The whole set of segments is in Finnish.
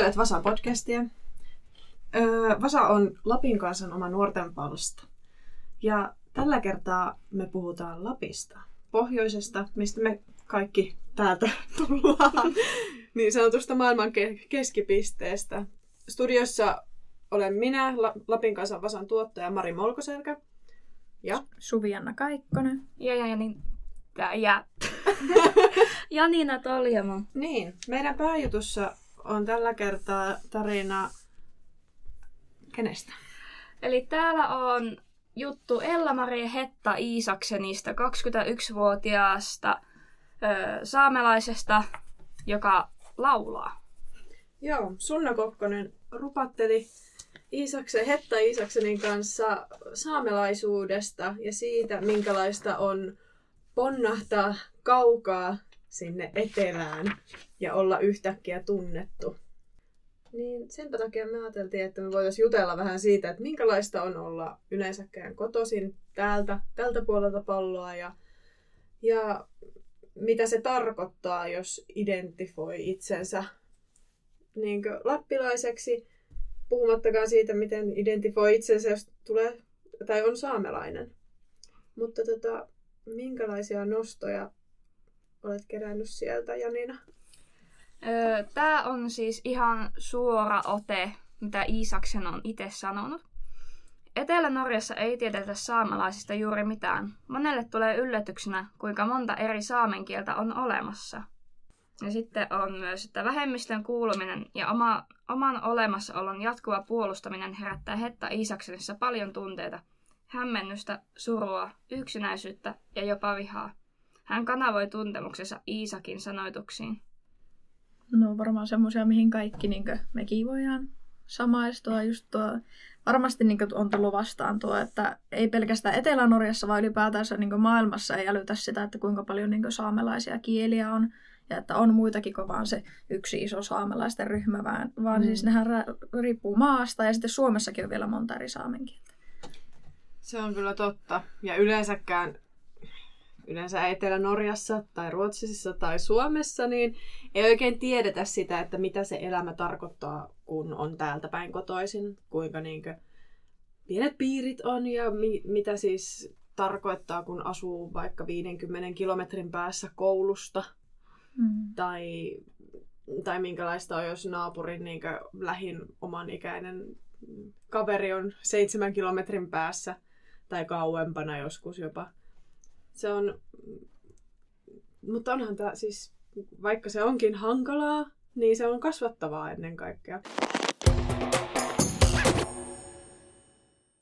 Kuuntelet Vasa-podcastia. Öö, Vasa on Lapin kansan oma nuorten palsta. Ja tällä kertaa me puhutaan Lapista, pohjoisesta, mistä me kaikki täältä tullaan, niin sanotusta maailman ke- keskipisteestä. Studiossa olen minä, Lapin kansan Vasan tuottaja Mari Molkoselkä. Ja Suvianna Kaikkonen. Ja, ja, ja, niin, ja. Janina Toljamo. Niin, meidän pääjutussa on tällä kertaa tarina kenestä? Eli täällä on juttu Ella-Maria Hetta Iisaksenista, 21-vuotiaasta ö, saamelaisesta, joka laulaa. Joo, Sunna Kokkonen rupatteli Iisaksen, Hetta Iisaksenin kanssa saamelaisuudesta ja siitä, minkälaista on ponnahtaa kaukaa sinne etelään ja olla yhtäkkiä tunnettu. Niin sen takia me ajateltiin, että me voitaisiin jutella vähän siitä, että minkälaista on olla yleensäkään kotoisin täältä, tältä puolelta palloa ja, ja mitä se tarkoittaa, jos identifoi itsensä niin lappilaiseksi, puhumattakaan siitä, miten identifoi itsensä, jos tulee tai on saamelainen. Mutta tota, minkälaisia nostoja olet kerännyt sieltä, Janina? Öö, Tämä on siis ihan suora ote, mitä Iisaksen on itse sanonut. Etelä-Norjassa ei tiedetä saamelaisista juuri mitään. Monelle tulee yllätyksenä, kuinka monta eri saamen kieltä on olemassa. Ja sitten on myös, että vähemmistön kuuluminen ja oma, oman olemassaolon jatkuva puolustaminen herättää Hetta Iisaksenissa paljon tunteita, hämmennystä, surua, yksinäisyyttä ja jopa vihaa. Hän kanavoi tuntemuksensa Iisakin sanoituksiin. No varmaan semmoisia, mihin kaikki niin mekin voidaan samaistua. Just tuo, varmasti niin on tullut vastaan tuo, että ei pelkästään Etelä-Norjassa, vaan ylipäätänsä niin maailmassa ei älytä sitä, että kuinka paljon niin saamelaisia kieliä on. Ja että on muitakin kuin vaan se yksi iso saamelaisten ryhmä, vaan, vaan mm. siis nehän riippuu maasta ja sitten Suomessakin on vielä monta eri saamen kieltä. Se on kyllä totta. Ja yleensäkään yleensä Etelä-Norjassa tai Ruotsissa tai Suomessa, niin ei oikein tiedetä sitä, että mitä se elämä tarkoittaa, kun on täältä päin kotoisin. Kuinka niinkö pienet piirit on ja mi- mitä siis tarkoittaa, kun asuu vaikka 50 kilometrin päässä koulusta. Mm. Tai, tai minkälaista on, jos naapurin niinkö lähin oman ikäinen kaveri on seitsemän kilometrin päässä tai kauempana joskus jopa se on, mutta onhan tämä siis, vaikka se onkin hankalaa, niin se on kasvattavaa ennen kaikkea.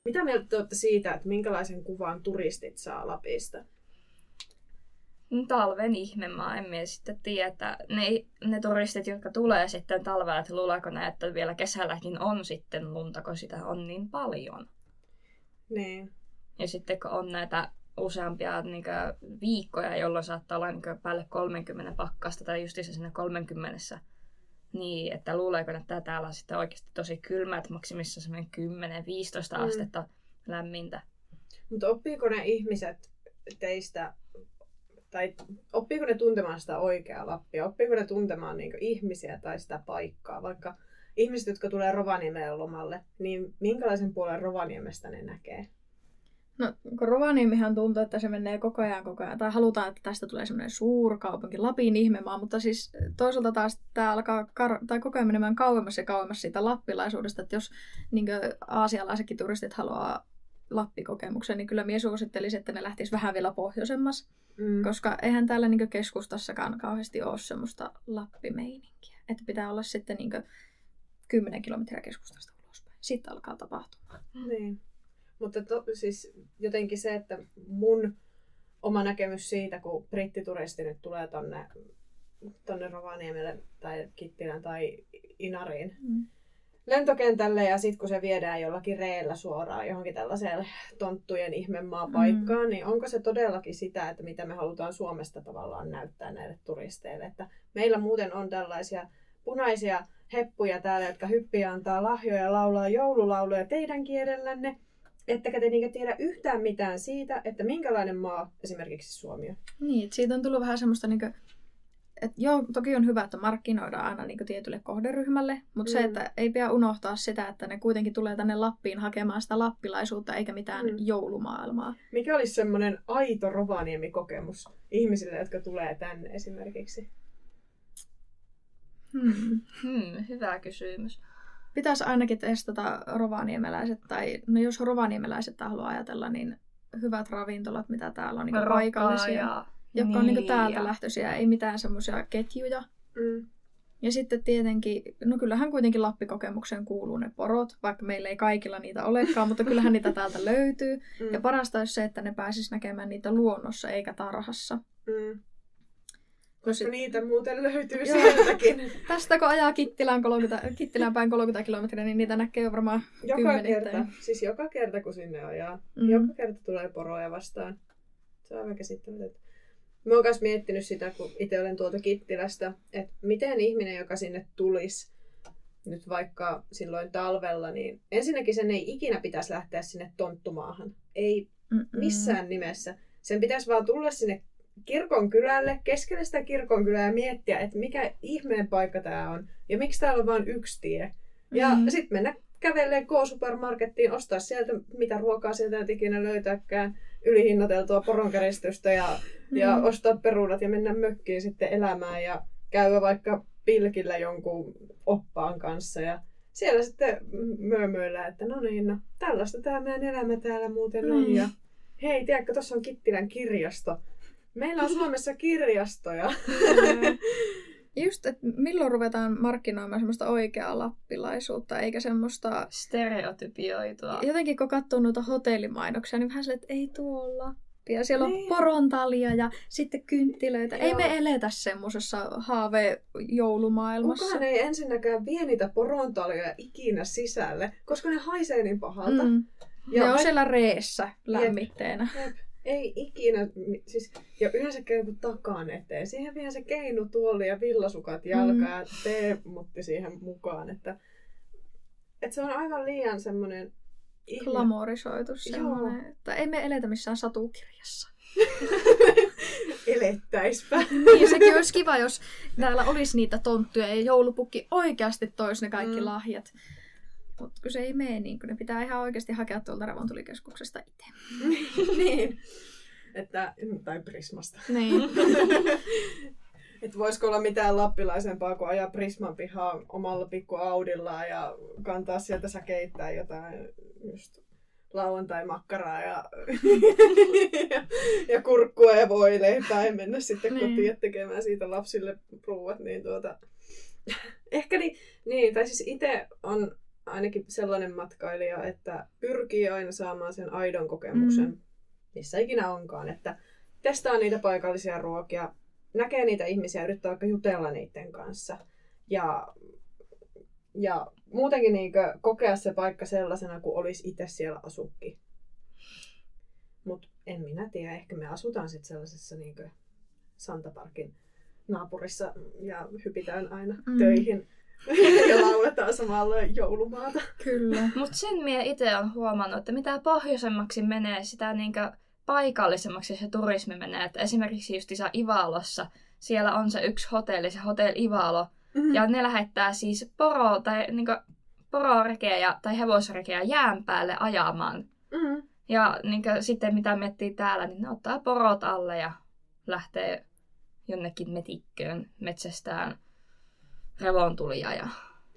Mitä mieltä te olette siitä, että minkälaisen kuvan turistit saa Lapista? Talven ihmemaa, en minä sitten tiedä. Ne, ne turistit, jotka tulee sitten talvella, että luuleeko ne, että vielä kesälläkin on sitten lunta, kun sitä on niin paljon. Niin. Ja sitten kun on näitä useampia niin kuin, viikkoja, jolloin saattaa olla niin kuin, päälle 30 pakkasta tai just siinä 30 niin, että luuleeko, että täällä on sitten oikeasti tosi kylmä, että maksimissa semmoinen 10-15 mm. astetta lämmintä. Mutta oppiiko ne ihmiset teistä, tai oppiiko ne tuntemaan sitä oikeaa Lappia? Oppiiko ne tuntemaan niinku ihmisiä tai sitä paikkaa? Vaikka ihmiset, jotka tulee Rovaniemelle lomalle, niin minkälaisen puolen Rovaniemestä ne näkee? No, kun Rovaniemihan tuntuu, että se menee koko ajan koko ajan, tai halutaan, että tästä tulee semmoinen suurkaupunki, Lapin ihmemaa, mutta siis toisaalta taas tämä alkaa kar- tai koko ajan menemään kauemmas ja kauemmas siitä lappilaisuudesta, että jos niin aasialaisetkin turistit haluaa Lappikokemuksen, niin kyllä minä suosittelisin, että ne lähtisi vähän vielä pohjoisemmas, mm. koska eihän täällä niin keskustassakaan kauheasti ole semmoista Lappimeininkiä, että pitää olla sitten niin 10 kilometriä keskustasta ulospäin. Sitten alkaa tapahtumaan. Niin. Mutta to, siis jotenkin se, että mun oma näkemys siitä, kun brittituristi nyt tulee tonne, tonne Rovaniemelle tai Kittilän tai Inariin mm. lentokentälle ja sitten kun se viedään jollakin reellä suoraan johonkin tällaiseen tonttujen ihmemaapaikkaan, mm. niin onko se todellakin sitä, että mitä me halutaan Suomesta tavallaan näyttää näille turisteille? Että meillä muuten on tällaisia punaisia heppuja täällä, jotka hyppiä antaa lahjoja ja laulaa joululauluja teidän kielellänne ettekä te niinkö tiedä yhtään mitään siitä, että minkälainen maa esimerkiksi Suomi on. Niin, siitä on tullut vähän semmoista niinkö, et joo, toki on hyvä, että markkinoidaan aina niin tietylle kohderyhmälle, mutta mm. se, että ei pidä unohtaa sitä, että ne kuitenkin tulee tänne Lappiin hakemaan sitä lappilaisuutta eikä mitään mm. joulumaailmaa. Mikä olisi semmoinen aito Rovaniemi-kokemus ihmisille, jotka tulee tänne esimerkiksi? Hmm. Hmm, hyvä kysymys. Pitäisi ainakin testata rovaniemeläiset, tai no jos rovaniemeläiset haluaa ajatella, niin hyvät ravintolat, mitä täällä on, niin paikallisia. Ja jotka niin, on niin täältä lähtöisiä, ei mitään semmoisia ketjuja. Mm. Ja sitten tietenkin, no kyllähän kuitenkin Lappikokemukseen kuuluu ne porot, vaikka meillä ei kaikilla niitä olekaan, mutta kyllähän niitä täältä löytyy. Mm. Ja parasta olisi se, että ne pääsis näkemään niitä luonnossa eikä tarhassa. Mm. Koska sit... niitä muuten löytyy sieltäkin. Tästä kun ajaa Kittilään, 30, Kittilään päin 30 kilometriä, niin niitä näkee jo varmaan Joka kerta, siis joka kerta kun sinne ajaa, mm. joka kerta tulee poroja vastaan. Se on aivan käsittämätöntä. Mä oon myös miettinyt sitä, kun itse olen tuolta Kittilästä, että miten ihminen, joka sinne tulisi nyt vaikka silloin talvella, niin ensinnäkin sen ei ikinä pitäisi lähteä sinne tonttumaahan. Ei Mm-mm. missään nimessä. Sen pitäisi vaan tulla sinne kirkon kylälle, keskelle sitä kirkon kylää ja miettiä, että mikä ihmeen paikka tämä on ja miksi täällä on vain yksi tie. Ja mm-hmm. sitten mennä kävelee K-supermarkettiin, ostaa sieltä mitä ruokaa sieltä ei ikinä löytääkään, ylihinnoiteltua poronkeristystä ja, mm. ja ostaa perunat ja mennä mökkiin sitten elämään ja käydä vaikka pilkillä jonkun oppaan kanssa ja siellä sitten möömöillä, että no niin, no tällaista tämä meidän elämä täällä muuten on. Mm. Ja hei, tiedätkö, tuossa on Kittilän kirjasto. Meillä on Suomessa kirjastoja. Just, että milloin ruvetaan markkinoimaan semmoista oikeaa lappilaisuutta, eikä semmoista... Stereotypioitua. Jotenkin kun katsoo noita hotellimainoksia, niin vähän silleen, että ei tuolla. Ja siellä on niin. porontalia ja sitten kynttilöitä. Joo. Ei me eletä semmoisessa haave-joulumaailmassa. Kukaan ei ensinnäkään vie niitä porontalia ikinä sisälle, koska ne haisee niin pahalta. Mm. Ja ne on siellä reessä lämmitteenä. Jep. Jep ei ikinä, siis, ja yleensä käy joku takaan eteen. Siihen vielä se tuoli ja villasukat jalkaa mm. ja teemutti siihen mukaan. Että, että se on aivan liian semmoinen ihme. Glamorisoitu semmoinen, että ei me eletä missään satukirjassa. Elettäispä. niin, sekin olisi kiva, jos täällä olisi niitä tonttuja ja joulupukki oikeasti toisi ne kaikki mm. lahjat. Mutta kun se ei mene niin, kun ne pitää ihan oikeasti hakea tuolta Ravontulikeskuksesta itse. niin. Että, tai Prismasta. Niin. että voisiko olla mitään lappilaisempaa kuin ajaa Prisman pihaa omalla pikku Audillaan ja kantaa sieltä säkeittää jotain just lauantai-makkaraa ja, ja, ja kurkkua ja voileipää ja mennä sitten niin. kotiin tekemään siitä lapsille ruuat. Niin tuota, ehkä niin, niin, tai siis itse on ainakin sellainen matkailija, että pyrkii aina saamaan sen aidon kokemuksen, mm. missä ikinä onkaan, että testaa niitä paikallisia ruokia, näkee niitä ihmisiä, yrittää vaikka jutella niiden kanssa ja, ja muutenkin niin kokea se paikka sellaisena kuin olisi itse siellä asukki. Mutta en minä tiedä, ehkä me asutaan sitten sellaisessa niin Santaparkin naapurissa ja hypitään aina mm. töihin ja lauletaan samalla joulumaata. Kyllä. Mutta sen minä itse olen huomannut, että mitä pohjoisemmaksi menee, sitä niinkö paikallisemmaksi se turismi menee. Että esimerkiksi just Ivalossa, siellä on se yksi hotelli, se Hotel Ivalo, mm-hmm. ja ne lähettää siis poro, tai niinkö, pororekeä tai hevosrekeä jään päälle ajamaan. Mm-hmm. Ja niinkö, sitten mitä miettii täällä, niin ne ottaa porot alle ja lähtee jonnekin metikköön metsästään revontulia. Ja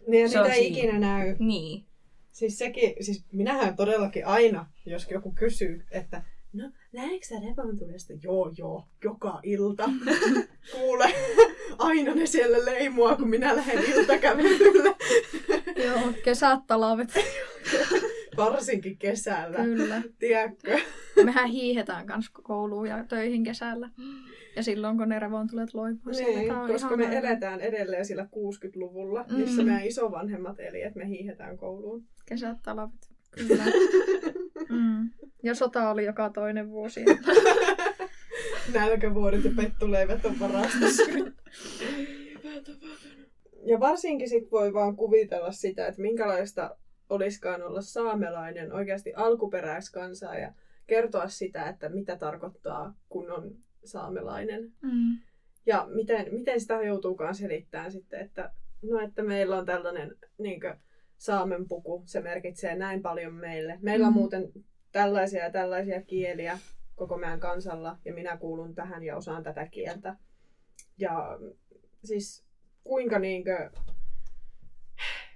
niin ja se niitä ei ikinä näy. Niin. Siis sekin, siis minähän todellakin aina, jos joku kysyy, että no näetkö sä revontulista? Joo, joo, joka ilta. Kuule, aina ne siellä leimua, kun minä lähden iltakävelylle. joo, kesätalavet. Varsinkin kesällä. Kyllä. Tiedätkö? Mehän hiihetään kanssa kouluun ja töihin kesällä. Ja silloin kun ne revontulet loipuu niin, koska me aina. eletään edelleen sillä 60-luvulla, mm. missä meidän isovanhemmat eli, että me hiihetään kouluun. Kesät, talvet. Kyllä. mm. Ja sota oli joka toinen vuosi. Nälkävuodet ja pettuleivät on varastossa. ja varsinkin sit voi vaan kuvitella sitä, että minkälaista olisikaan olla saamelainen oikeasti alkuperäiskansaa ja kertoa sitä, että mitä tarkoittaa, kun on saamelainen. Mm. Ja miten, miten sitä joutuukaan selittämään sitten, että no että meillä on tällainen niin saamen puku, se merkitsee näin paljon meille. Meillä on Mm. muuten tällaisia ja tällaisia kieliä koko meidän kansalla ja minä kuulun tähän ja osaan tätä kieltä. Ja siis kuinka niinkö,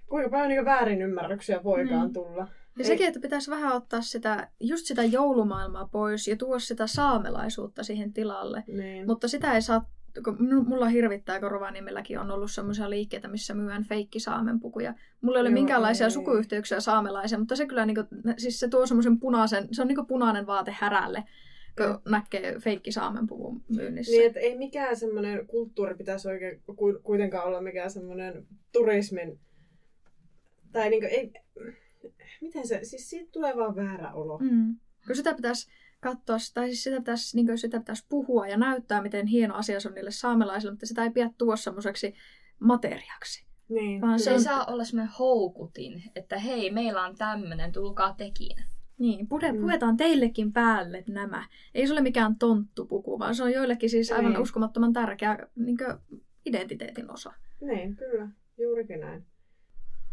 kuinka paljon niinkö väärinymmärryksiä voikaan Mm. tulla. Ja sekin, että pitäisi vähän ottaa sitä, just sitä joulumaailmaa pois ja tuoda sitä saamelaisuutta siihen tilalle. Niin. Mutta sitä ei saa, kun mulla hirvittää, kun Rovaniemelläkin on ollut semmoisia liikkeitä, missä myydään feikki saamenpukuja. Mulla ei ole Joo, minkäänlaisia ei. sukuyhteyksiä saamelaiseen, mutta se kyllä niinku, siis se tuo semmoisen punaisen, se on niinku punainen vaate härälle, kun Joo. näkee feikki saamenpuvun myynnissä. Niin, että ei mikään semmoinen kulttuuri pitäisi oikein ku- kuitenkaan olla mikään semmoinen turismin, tai niinku ei, miten se, siis siitä tulee vaan väärä olo. Mm. Kun sitä pitäisi katsoa, tai siis sitä pitäisi, niin sitä pitäisi puhua ja näyttää, miten hieno asia se on niille saamelaisille, mutta sitä ei pidä tuoda semmoiseksi materiaksi. Niin, Vaan Se ei on- saa olla semmoinen houkutin, että hei, meillä on tämmönen, tulkaa tekin. Niin, pude, Mm. puetaan teillekin päälle nämä. Ei se ole mikään tonttupuku, vaan se on joillekin siis aivan Niin. uskomattoman tärkeä niin identiteetin osa. niin, kyllä, juurikin näin.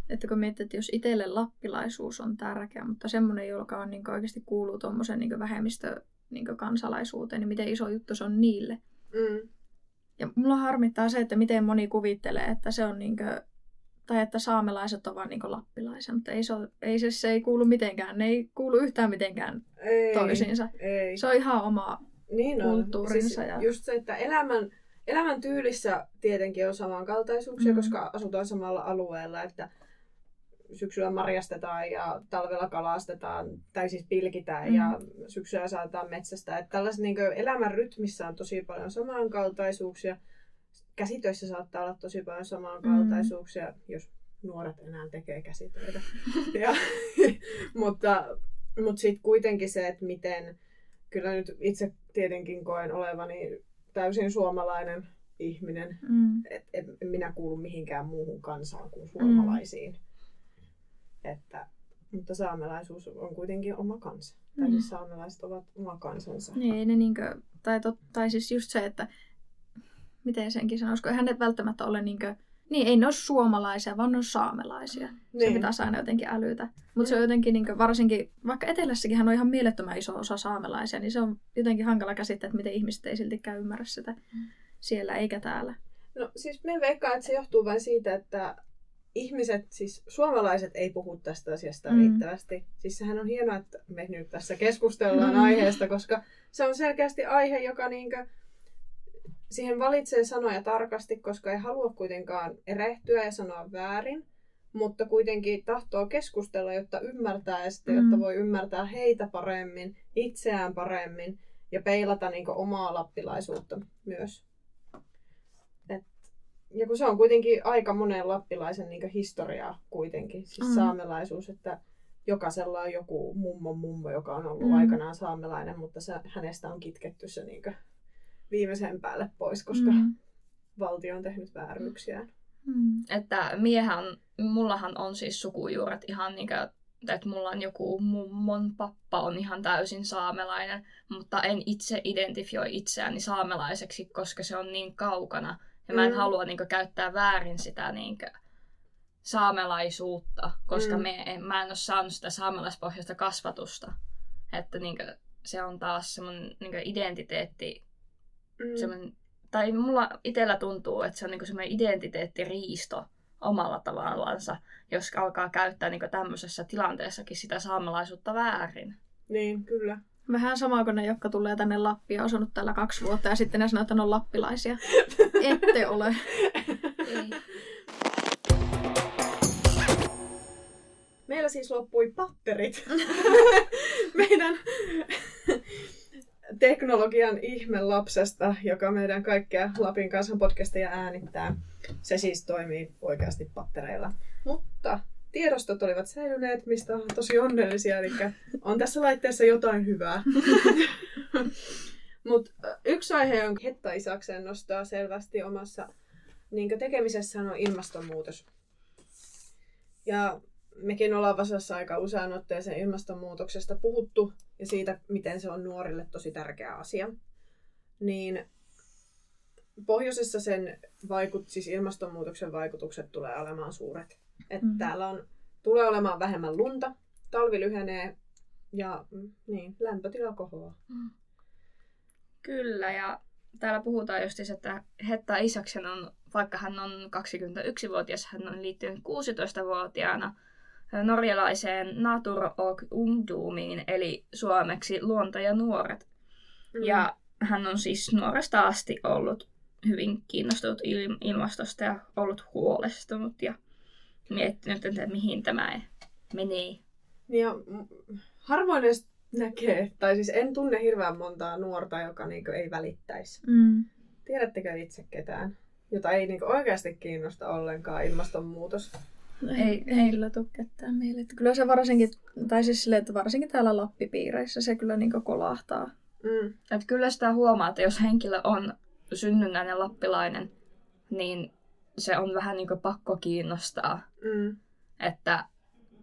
Että kun miettii, että jos itselle lappilaisuus on tärkeä, mutta semmoinen, joka on niin oikeasti kuuluu tuommoisen niin vähemmistö niin kansalaisuuteen, niin miten iso juttu se on niille. Mm. Ja mulla harmittaa se, että miten moni kuvittelee, että se on niin kuin, tai että saamelaiset ovat niin lappilaisia, mutta ei se, ole, ei se, se ei kuulu mitenkään, ne ei kuulu yhtään mitenkään Ei, toisiinsa. Ei. Se on ihan oma niin on. kulttuurinsa Siis ja- Just se, että elämän, elämän tyylissä tietenkin on samankaltaisuuksia, Mm. koska asutaan samalla alueella, että syksyllä marjastetaan ja talvella kalastetaan, tai siis pilkitään Mm. ja syksyllä saataan metsästä. Että tällaisen niin elämän rytmissä on tosi paljon samankaltaisuuksia. Käsitöissä saattaa olla tosi paljon samankaltaisuuksia, Mm. jos nuoret enää tekee käsitöitä. ja, mutta mutta sitten kuitenkin se, että miten, kyllä nyt itse tietenkin koen olevani täysin suomalainen ihminen, Mm. että en minä kuulu mihinkään muuhun kansaan kuin suomalaisiin. Mm. Että, mutta saamelaisuus on kuitenkin oma kansa. Mm. Tai Mm. siis saamelaiset ovat oma kansansa. Niin, ei ne niinkö, tai, tot, tai siis just se, että miten senkin sanoisi, kun eihän ne välttämättä ole niinkö, niin ei ne ole suomalaisia, vaan ne on saamelaisia. Se Niin. pitäisi aina jotenkin älytä. Mutta se on jotenkin, niinkö, varsinkin, vaikka etelässäkin hän on ihan mielettömän iso osa saamelaisia, niin se on jotenkin hankala käsittää, että miten ihmiset ei siltikään ymmärrä sitä siellä eikä täällä. No siis me veikkaan, että se johtuu vain siitä, että ihmiset, siis suomalaiset ei puhu tästä asiasta Mm. riittävästi. Siis sehän on hienoa, että me nyt tässä keskustellaan Mm. aiheesta, koska se on selkeästi aihe, joka niinkö, siihen valitsee sanoja tarkasti, koska ei halua kuitenkaan erehtyä ja sanoa väärin, mutta kuitenkin tahtoo keskustella, jotta ymmärtää ja sitten, Mm. jotta voi ymmärtää heitä paremmin, itseään paremmin ja peilata niin omaa lappilaisuutta myös. Ja kun se on kuitenkin aika monen lappilaisen niin historiaa kuitenkin, siis Mm. saamelaisuus, että jokaisella on joku mummo mummo, joka on ollut Mm. aikanaan saamelainen, mutta se, hänestä on kitketty se niin viimeisen päälle pois, koska mm. Valtio on tehnyt vääryyksiä. Mm. Että miehän, mullahan on siis sukujuuret ihan niinkö, että mulla on joku mummon pappa on ihan täysin saamelainen, mutta en itse identifioi itseäni saamelaiseksi, koska se on niin kaukana. Ja mä en Mm. halua niinkö käyttää väärin sitä niinkö saamelaisuutta, koska Mm. me, en, mä en ole saanut sitä saamelaispohjaista kasvatusta. Että niinkö, se on taas semmoinen niinkö identiteetti, Mm. semmoinen, tai mulla itsellä tuntuu, että se on niinku semmoinen identiteettiriisto omalla tavallansa, jos alkaa käyttää niinku tämmöisessä tilanteessakin sitä saamelaisuutta väärin. Niin, kyllä. Vähän sama kuin ne, jotka tulee tänne Lappiin ja on asunut täällä kaksi vuotta ja sitten ne sanoo, että ne on lappilaisia. Ette ole. Ei. Meillä siis loppui patterit. meidän teknologian ihme lapsesta, joka meidän kaikkia Lapin kansan podcasteja äänittää. Se siis toimii oikeasti pattereilla. Mutta tiedostot olivat säilyneet, mistä on tosi onnellisia, eli on tässä laitteessa jotain hyvää. Mutta yksi aihe, jonka Hetta Isaksen nostaa selvästi omassa niin tekemisessään on ilmastonmuutos. Ja mekin ollaan Vasassa aika usein otteeseen ilmastonmuutoksesta puhuttu ja siitä, miten se on nuorille tosi tärkeä asia. Niin pohjoisessa sen vaikut, siis ilmastonmuutoksen vaikutukset tulee olemaan suuret. Et Mm. Täällä on, tulee olemaan vähemmän lunta, talvi lyhenee ja mm, niin, lämpötila kohoaa. Kyllä, ja täällä puhutaan just, että Hetta Isaksen on, vaikka hän on 21-vuotias, hän on liittynyt 16-vuotiaana norjalaiseen Natur och Ungdomiin, eli suomeksi luonto ja nuoret. Mm. Ja hän on siis nuoresta asti ollut hyvin kiinnostunut il- ilmastosta ja ollut huolestunut ja miettinyt, että mihin tämä menee. Ja harvoin edes näkee, tai siis en tunne hirveän montaa nuorta, joka niinku ei välittäisi. Mm. Tiedättekö itse ketään, jota ei niinku oikeasti kiinnosta ollenkaan ilmastonmuutos? Ei, Ei- ei, kyllä tule ketään meille. Että kyllä se varsinkin, tai siis silleen, että varsinkin täällä Lappipiireissä se kyllä niin kolahtaa. Mm. Että kyllä sitä huomaa, että jos henkilö on synnynnäinen lappilainen, niin se on vähän niin pakko kiinnostaa. Mm. Että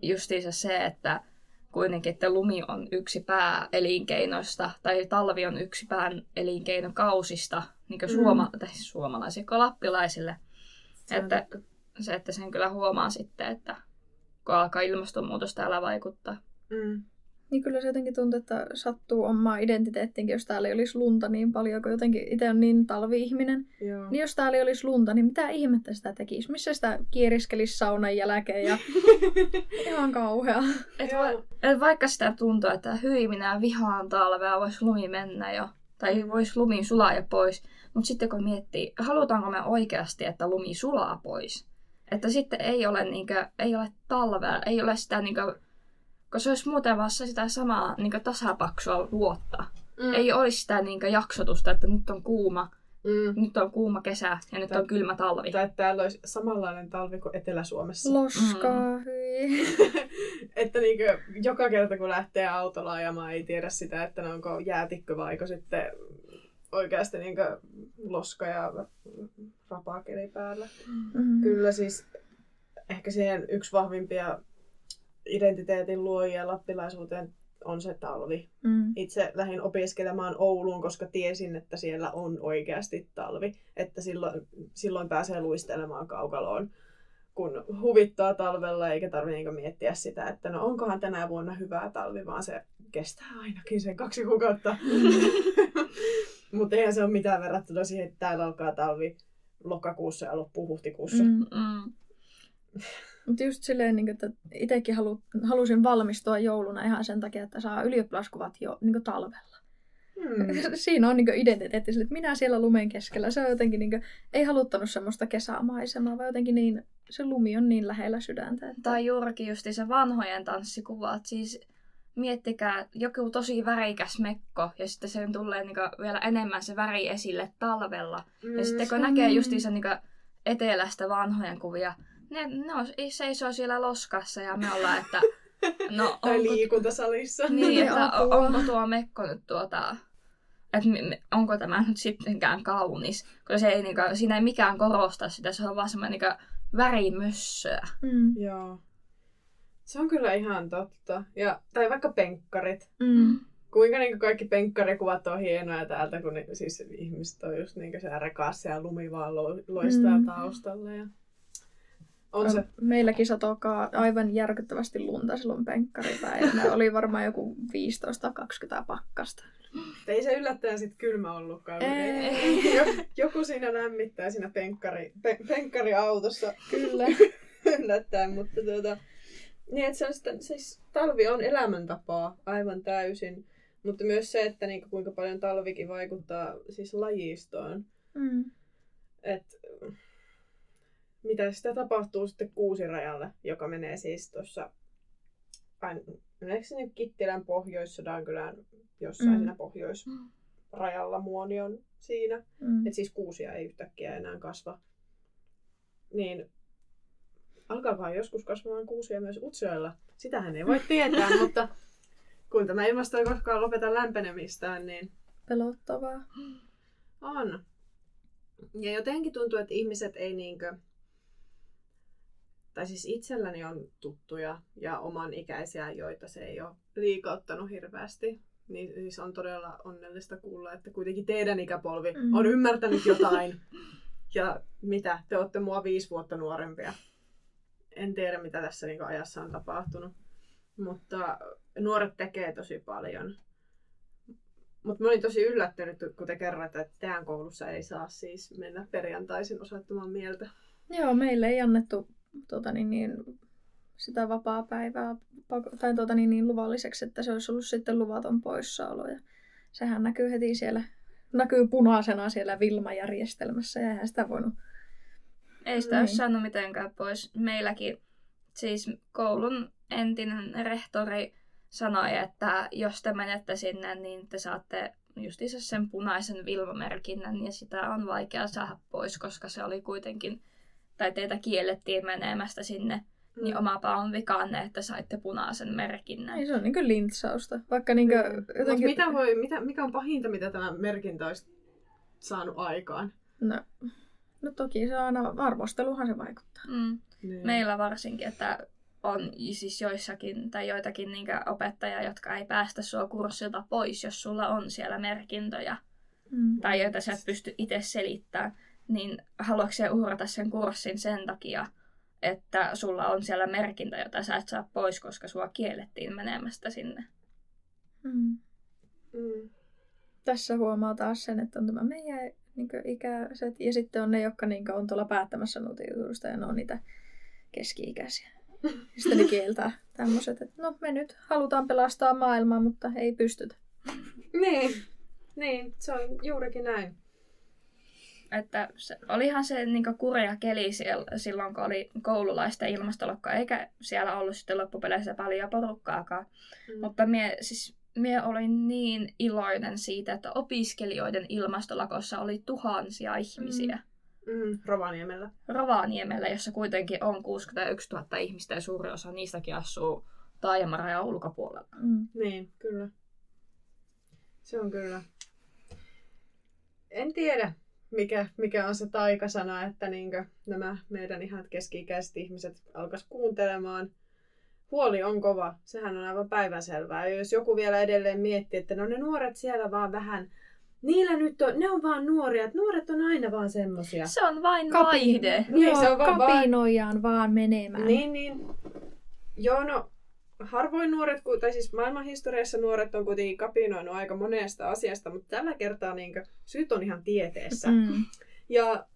justiinsa se, että kuitenkin, että lumi on yksi pääelinkeinoista, tai talvi on yksi pääelinkeinokausista, niin kuin Mm. suoma- tai siis suomalaisille kuin lappilaisille. Se Että se, että sen kyllä huomaa sitten, että kun alkaa ilmastonmuutos täällä vaikuttaa. Mm. Niin kyllä se jotenkin tuntuu, että sattuu omaan identiteettiinkin, jos täällä ei olisi lunta niin paljon, kun jotenkin itse on niin talvi-ihminen. Joo. Niin jos täällä ei olisi lunta, niin mitä ihmettä sitä tekisi? Missä sitä kieriskelisi saunan jälkeen ja ihan kauhea. Et, va- et vaikka sitä tuntuu, että hyi minä vihaan talvea, vois lumi mennä jo, tai vois lumi sulaa jo pois. Mutta sitten kun miettii, halutaanko me oikeasti, että lumi sulaa pois? Että sitten ei ole, niinkö, ei ole talvea, ei ole sitä, niinkö, kun se olisi muuten vaan se sitä samaa niinkö, tasapaksua vuotta. Mm. Ei olisi sitä niinkö, jaksotusta, että nyt on kuuma, Mm. nyt on kuuma kesä ja nyt Tai- on kylmä talvi. Tai että täällä olisi samanlainen talvi kuin Etelä-Suomessa. Loskaa, hyi. että niinkö, joka kerta kun lähtee autolla ajamaan, ei tiedä sitä, että ne onko jäätikkö vaiko sitten oikeasti niinkö loska ja rapakeli päällä. Mm. Kyllä siis ehkä siihen yksi vahvimpia identiteetin luojia lappilaisuuteen on se talvi. Mm. Itse lähdin opiskelemaan Ouluun, koska tiesin, että siellä on oikeasti talvi. Että silloin, silloin pääsee luistelemaan kaukaloon, kun huvittaa talvella, eikä tarvitse niinku miettiä sitä, että no onkohan tänä vuonna hyvää talvi, vaan se kestää ainakin sen kaksi kuukautta. Mutta eihän se ole mitään verrattuna siihen, että täällä alkaa talvi lokakuussa ja loppuu huhtikuussa. Mm. Mutta just silleen, niin että itsekin halu, halusin valmistua jouluna ihan sen takia, että saa ylioppilaskuvat jo niin talvella. Hmm. Siinä on niin identiteetti, sille, että minä siellä lumen keskellä. Se on jotenkin, niin kuin, ei haluttanut semmoista kesämaisemaa, vaan jotenkin niin, se lumi on niin lähellä sydäntä. Että... Tai juurikin justi se vanhojen tanssikuvat. Siis miettikää joku tosi värikäs mekko ja sitten sen tulee niinku vielä enemmän se väri esille talvella. Mm. Ja sitten kun näkee niin. justiinsa niinku etelästä vanhojen kuvia, ne, ne on, seisoo siellä loskassa ja me ollaan, että no Tai onko, liikuntasalissa. niin, että Apua. onko tuo mekko nyt tuota, että onko tämä nyt sittenkään kaunis. Kun se ei, niinku, siinä ei mikään korosta sitä, se on vaan semmoinen niinku värimössöä. Mm. Joo. Se on kyllä ihan totta. Ja, tai vaikka penkkarit. Mm. Kuinka niin kaikki penkkarikuvat on hienoja täältä, kun ni, siis ihmiset on just niin siellä rekassa ja lumi vaan lo, loistaa Mm. mm. taustalla. Ja... On se. Meilläkin satokaa aivan järkyttävästi lunta silloin penkkaripäivänä. Oli varmaan joku 15-20 pakkasta. Ei se yllättäen sit kylmä ollutkaan. Ei. Jo- Joku siinä lämmittää siinä penkkari, pe, penkkariautossa Kyllä. yllättäen, mutta tuota, niin, että se on sitten, siis talvi on elämäntapaa aivan täysin, mutta myös se, että niinku, kuinka paljon talvikin vaikuttaa siis lajistoon. Mm. Et, mitä sitä tapahtuu sitten kuusirajalle, joka menee siis tuossa, meneekö se nyt Kittilän Pohjois-Sodankylän jossain Mm. siinä pohjoisrajalla muoni on siinä. Mm. että siis kuusia ei yhtäkkiä enää kasva. Niin alkaakohan joskus kasvamaan kuusia myös Utsjoella? Sitähän ei voi tietää, mutta kun tämä ilmasto ei koskaan lopeta lämpenemistään, niin Pelottavaa. on. Ja jotenkin tuntuu, että ihmiset ei niinkö... Tai siis itselläni on tuttuja ja oman ikäisiä, joita se ei ole liikauttanut hirveästi Niin siis on todella onnellista kuulla, että kuitenkin teidän ikäpolvi Mm. on ymmärtänyt jotain. Ja mitä, te olette mua viisi vuotta nuorempia. En tiedä, mitä tässä niinku ajassa on tapahtunut. Mutta nuoret tekee tosi paljon. Mutta mä olin tosi yllättynyt, kun te kerroitte, että teidän koulussa ei saa siis mennä perjantaisin osoittamaan mieltä. Joo, meille ei annettu tota, niin, niin, sitä vapaa-päivää pako- tai tota, niin, niin, luvalliseksi, että se olisi ollut sitten luvaton poissaolo. Ja sehän näkyy heti siellä, näkyy punaisena siellä Vilma-järjestelmässä ja eihän sitä voinut. Ei sitä Niin. olisi saanut mitenkään pois. Meilläkin siis koulun entinen rehtori sanoi, että jos te menette sinne, niin te saatte justiinsa sen punaisen vilmamerkinnän ja sitä on vaikea saada pois, koska se oli kuitenkin, tai teitä kiellettiin menemästä sinne, niin omapa on vikanne, että saitte punaisen merkinnän. Ei se on niin kuin lintsausta. Vaikka niin kuin, Mutta jotenkin... mitä voi, mitä, mikä on pahinta, mitä tämä merkintä olisi saanut aikaan? No, no toki se aina, arvosteluhan se vaikuttaa. Mm. Niin. Meillä varsinkin, että on siis joissakin tai joitakin niin opettajia, jotka ei päästä sua kurssilta pois, jos sulla on siellä merkintöjä Mm. tai joita sä et pysty itse selittämään, niin haluatko uhrata sen kurssin sen takia, että sulla on siellä merkintä, jota sä et saa pois, koska sua kiellettiin menemästä sinne. Mm. Mm. Tässä huomaa taas sen, että on tämä meidän niin ikäiset ja sitten on ne, jotka niin on tuolla päättämässä nutijutusta ja ne on niitä keski-ikäisiä. Sitten ne kieltää tämmöiset, että no me nyt halutaan pelastaa maailmaa, mutta ei pystytä. Niin. niin, se on juurikin näin. Että se, olihan se niin kurja keli siellä, silloin, kun oli koululaista ilmastolokka, eikä siellä ollut sitten loppupeleissä paljon porukkaakaan. Mm. Mutta mie, siis, mie olin niin iloinen siitä, että opiskelijoiden ilmastolakossa oli tuhansia ihmisiä. Mm, Rovaniemellä. Rovaniemellä, jossa kuitenkin on 61 000 ihmistä ja suuri osa niistäkin asuu taajamarajan ulkopuolella. Mm. Niin, kyllä. Se on kyllä. En tiedä, mikä, mikä on se taikasana, että niinkö nämä meidän ihan keski-ikäiset ihmiset alkas kuuntelemaan. Huoli on kova, sehän on aivan päivänselvää. Ja jos joku vielä edelleen miettii, että no ne nuoret siellä vaan vähän, niillä nyt on, ne on vaan nuoria, että nuoret on aina vaan semmosia. Se on vain Kapi- vaihde. Niin, se on vaan- kapinoijaan vaan menemään. Niin, niin. Joo, no harvoin nuoret, tai siis maailmanhistoriassa nuoret on kuitenkin kapinoinut aika monesta asiasta, mutta tällä kertaa niin syyt on ihan tieteessä. Mm. Ja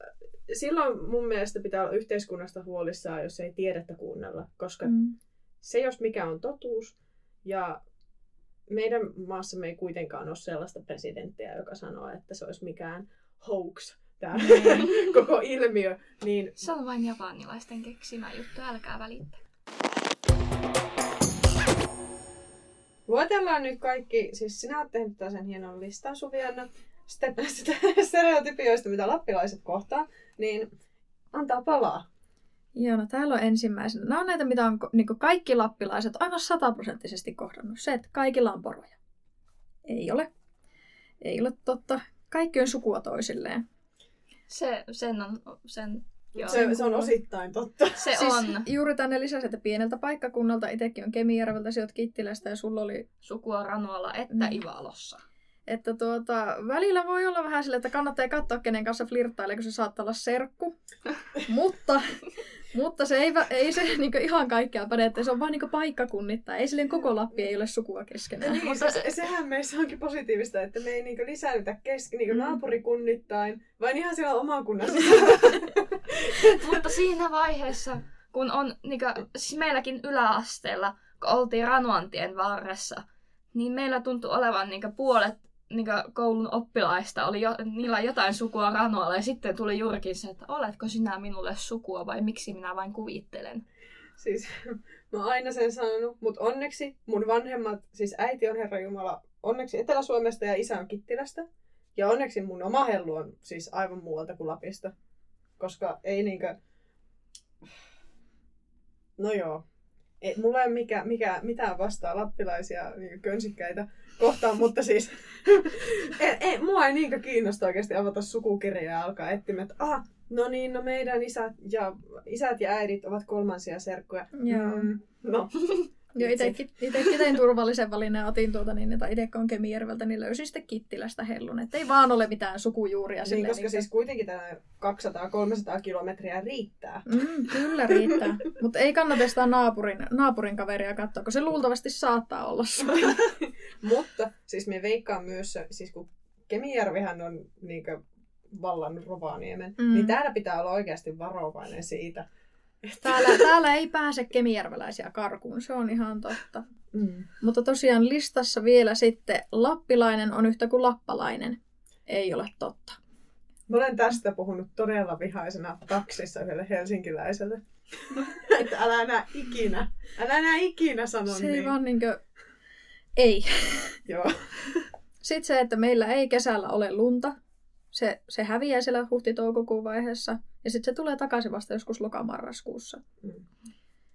silloin mun mielestä pitää olla yhteiskunnasta huolissaan, jos ei tiedettä kuunnella, koska mm. Se jos mikä on totuus, ja meidän maassamme ei kuitenkaan ole sellaista presidenttiä, joka sanoo, että se olisi mikään hoax, tämä koko ilmiö, niin Se on vain japanilaisten keksimä juttu, älkää välittäkö. Luetellaan nyt kaikki, siis sinä olet tehnyt tällaisen hienon listan Suvianna, sitten näistä stereotypioista, mitä lappilaiset kohtaa, niin antaa palaa. Joo, no täällä on ensimmäisenä. Nämä on näitä, mitä on niin kaikki lappilaiset aivan sataprosenttisesti kohdannut. Se, että kaikilla on poroja. Ei ole. Ei ole totta. Kaikki on sukua toisilleen. Se, sen on, sen, joo. Se, se on osittain totta. se siis on juuri tänne lisäsi, että pieneltä paikkakunnalta, itsekin on Kemijärveltä, sä oot Kittilästä ja sulla oli, sukua Ranualla että Mm. Ivalossa. että tuota, välillä voi olla vähän sille, että kannattaa katsoa, kenen kanssa flirttailee, kun se saattaa olla serkku. mutta, mutta se ei, vä- ei se niin ihan kaikkea päde, että se on vaan niin paikkakunnittain. Ei silleen koko Lappi ei ole sukua keskenään. Niin, Mutta- se, sehän meissä onkin positiivista, että me ei niinku lisäännytä keski, niinku Mm. naapurikunnittain, vaan ihan siellä oman kunnan. Mutta siinä vaiheessa, kun on, niin kuin, siis meilläkin yläasteella, kun oltiin Ranuantien varressa, niin meillä tuntui olevan niin puolet niin koulun oppilaista, oli jo, niillä jotain sukua Ranualla, ja sitten tuli juurikin se, että oletko sinä minulle sukua vai miksi minä vain kuvittelen. Siis mä oon aina sen sanonut, mutta onneksi mun vanhemmat, siis äiti on Herra Jumala, onneksi Etelä-Suomesta ja isä on Kittilästä. Ja onneksi mun oma hellu on siis aivan muualta kuin Lapista. Koska ei niinkö... No joo. Ei, mulla ei ole mikä, mikä, mitään vastaa lappilaisia niin könsikkäitä kohtaan, mutta siis ei, ei, mua ei niinkö kiinnosta oikeasti avata sukukirjaa ja alkaa etsimään, että ah, no niin, no meidän isät ja, isät ja äidit ovat kolmansia serkkuja. Joo. Mm, no, Joo, itekin tein turvallisen valinnan otin tuota niin, että itse on Kemijärveltä, niin löysin sitten Kittilästä hellun. Että ei vaan ole mitään sukujuuria. Niin, silleen koska niin siis kuitenkin tämä 200-300 kilometriä riittää. Mm, kyllä riittää. Mutta ei kannata sitä naapurin, naapurin kaveria katsoa, kun se luultavasti saattaa olla. Mutta siis me veikkaan myös, siis kun Kemijärvihän on niinkö vallannut Rovaniemen, Mm. mm. niin täällä pitää olla oikeasti varovainen siitä. Täällä, täällä ei pääse kemijärveläisiä karkuun, se on ihan totta. Mm. Mutta tosiaan listassa vielä sitten lappilainen on yhtä kuin lappalainen. Ei ole totta. Mä olen tästä puhunut todella vihaisena taksissa yhdelle helsinkiläiselle. että älä enää ikinä, älä enää ikinä sano Se niin. ei vaan niinkö... Ei. Joo. Sitten se, että meillä ei kesällä ole lunta. Se, se häviää siellä huhti-toukokuun vaiheessa. Ja sitten se tulee takaisin vasta joskus lokamarraskuussa. Mm.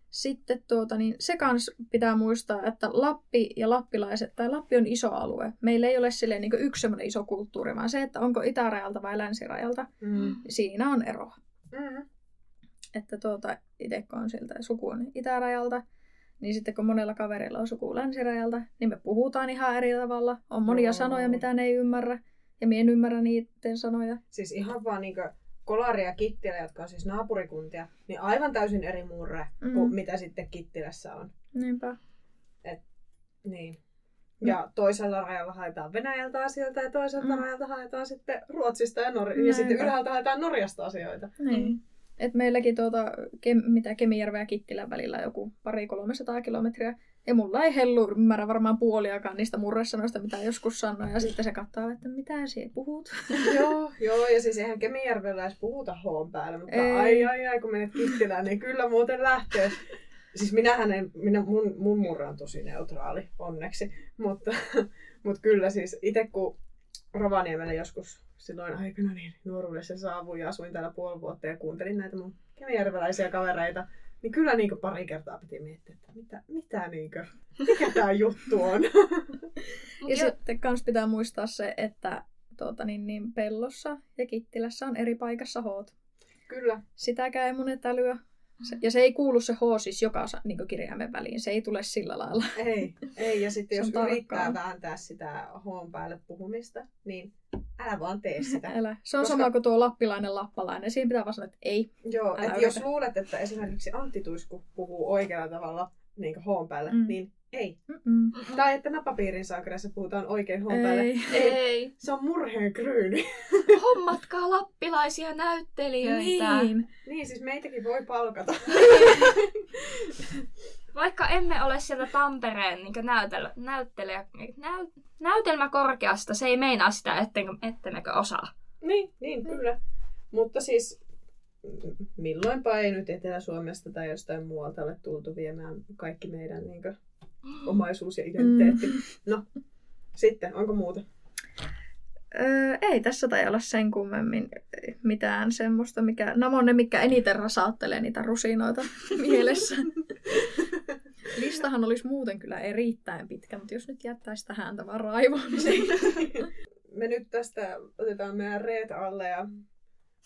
Sitten tuota, niin se kans pitää muistaa, että Lappi ja lappilaiset, tai Lappi on iso alue. Meillä ei ole silleen niin yksi semmoinen iso kulttuuri, vaan se, että onko itärajalta vai länsirajalta, Mm. siinä on ero. Mm. Että tuota, itse kun on sieltä suku on itärajalta, niin sitten kun monella kaverilla on suku länsirajalta, niin me puhutaan ihan eri tavalla. On monia Joo. sanoja, mitä ne ei ymmärrä, ja minä en ymmärrä niiden sanoja. Siis ihan vaan niinkö Kolari ja Kittilä, jotka on siis naapurikuntia, niin aivan täysin eri murre Mm. kuin mitä sitten Kittilässä on. Niinpä. Niin. Ja toisella rajalla haetaan Venäjältä asioita ja toiselta Mm. mm. rajalta haetaan sitten Ruotsista ja, Nor- ja sitten ylhäältä haetaan Norjasta asioita. Niin. Mm. Et meilläkin tuota, Kem, mitä Kemijärven ja Kittilän välillä on joku pari 300 kilometriä. Ja mulla ei hellu ymmärrä varmaan puoliakaan niistä murresanoista, mitä joskus sanoo. Ja sitten se katsoo, että mitä sinä puhut. joo, joo, ja siis eihän Kemijärvellä edes puhuta hoon päällä, mutta Ei. ai ai ai, kun menet Kittilään, niin kyllä muuten lähtee. Siis minähän en, minä, mun, mun murre on tosi neutraali, onneksi. Mutta, mutta kyllä siis itse kun Rovaniemelle joskus silloin aikana niin nuoruudessa saavuin ja asuin täällä puoli vuotta ja kuuntelin näitä mun kemijärveläisiä kavereita, niin kyllä niin pari kertaa piti miettiä, että mitä, mitä niin kuin, mikä tämä juttu on. Ja sitten kans pitää muistaa se, että tuota, niin, niin pellossa ja Kittilässä on eri paikassa hoot. Kyllä. Sitäkään ei monet älyä. Se, ja se ei kuulu se H siis joka niin kirjaimen väliin. Se ei tule sillä lailla. Ei, ei. Ja sitten jos on yrittää vääntää sitä hoon päälle puhumista, niin älä vaan tee sitä. Älä. Se on Koska- sama kuin tuo lappilainen lappalainen. Siinä pitää vaan sanoa, että ei. Joo, että jos luulet, että esimerkiksi Antti Tuisku puhuu oikealla tavalla niin hoon päälle, Mm. niin ei. Mm-mm. Tai että napapiirin sankareissa puhutaan oikein hoon päälle. Ei. Ei. Se on murheen kryyni. Hommatkaa lappilaisia näyttelijöitä. Niin. niin, siis meitäkin voi palkata. Vaikka emme ole sieltä Tampereen niin näytel, näyttelijä, näy, näytelmäkorkeasta, se ei meinaa sitä, ettenkö, ettemmekö osaa. niin, niin, kyllä. Mutta siis mm, milloinpa ei nyt Etelä-Suomesta tai jostain muualta ole tultu viemään kaikki meidän niin kuin, omaisuus ja identiteetti. Mm. No, sitten, onko muuta? Öö, ei tässä tai olla sen kummemmin mitään semmoista, mikä... Nämä on ne, mikä eniten rasauttelee niitä rusinoita mielessä. Listahan olisi muuten kyllä erittäin pitkä, mutta jos nyt jättäisi tähän häntä vaan raivoon, niin Me nyt tästä otetaan meidän reet alle ja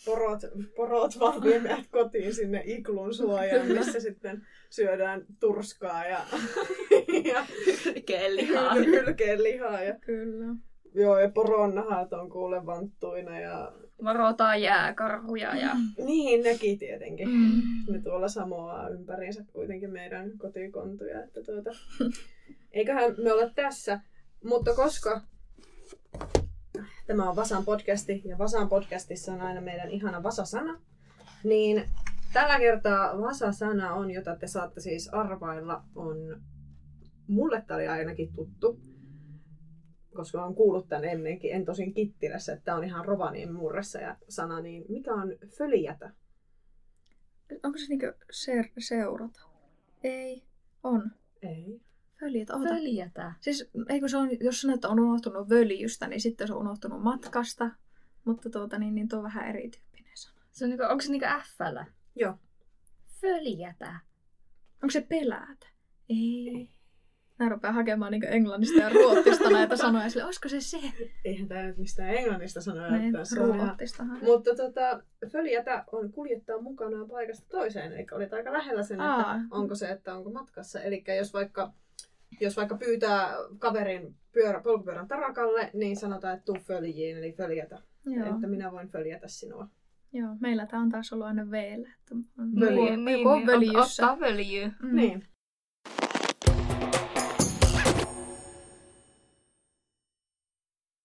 porot, porot vaan vie meidät kotiin sinne iklun suojaan, missä sitten syödään turskaa ja, ja Lihaa. hylkeen lihaa. Ja, kyllä. joo, ja poronnahat on kuule vanttuina ja Varotaan jääkarhuja ja... niin nekin tietenkin. Mm. Ne tuolla samoaa ympäriinsä kuitenkin meidän kotikontuja. Että tuota, eiköhän me olla tässä, mutta koska tämä on Vasan podcasti ja Vasan podcastissa on aina meidän ihana Vasa-sana, niin tällä kertaa Vasa-sana on, jota te saatte siis arvailla, on mulle tämä oli ainakin tuttu, koska olen kuullut tämän ennenkin, en tosin Kittilässä, että tämä on ihan Rovaniemen murressa ja sana, niin mikä on följätä? Onko se niinku se- seurata? Ei. On. Ei. Följät, oota. Följätä. Siis eikö se on, jos sanoo, että on unohtunut völjystä, niin sitten se on unohtunut matkasta. Mutta tuota, niin, niin tuo on vähän erityyppinen sana. Se on niinku, onko se niinku F-llä? Joo. Följätä. Onko se pelätä? Ei. Nää rupeaa hakemaan niin englannista ja ruottista näitä sanoja. Sille, olisiko se se? Eihän tämä nyt mistään englannista sanoa. Niin, että ruottistahan. Mutta tota, följätä on kuljettaa mukanaan paikasta toiseen, eli olit aika lähellä sen, että Aa. onko se, että onko matkassa. Eli jos vaikka, jos vaikka pyytää kaverin pyörä, polkupyörän tarakalle, niin sanotaan, että tuu följiin, eli följätä. Joo. Että minä voin följätä sinua. Joo, meillä tämä on taas ollut aina veellä. Että on Völjy. joku- joku on völjyssä. Ottaa. Mm. Niin.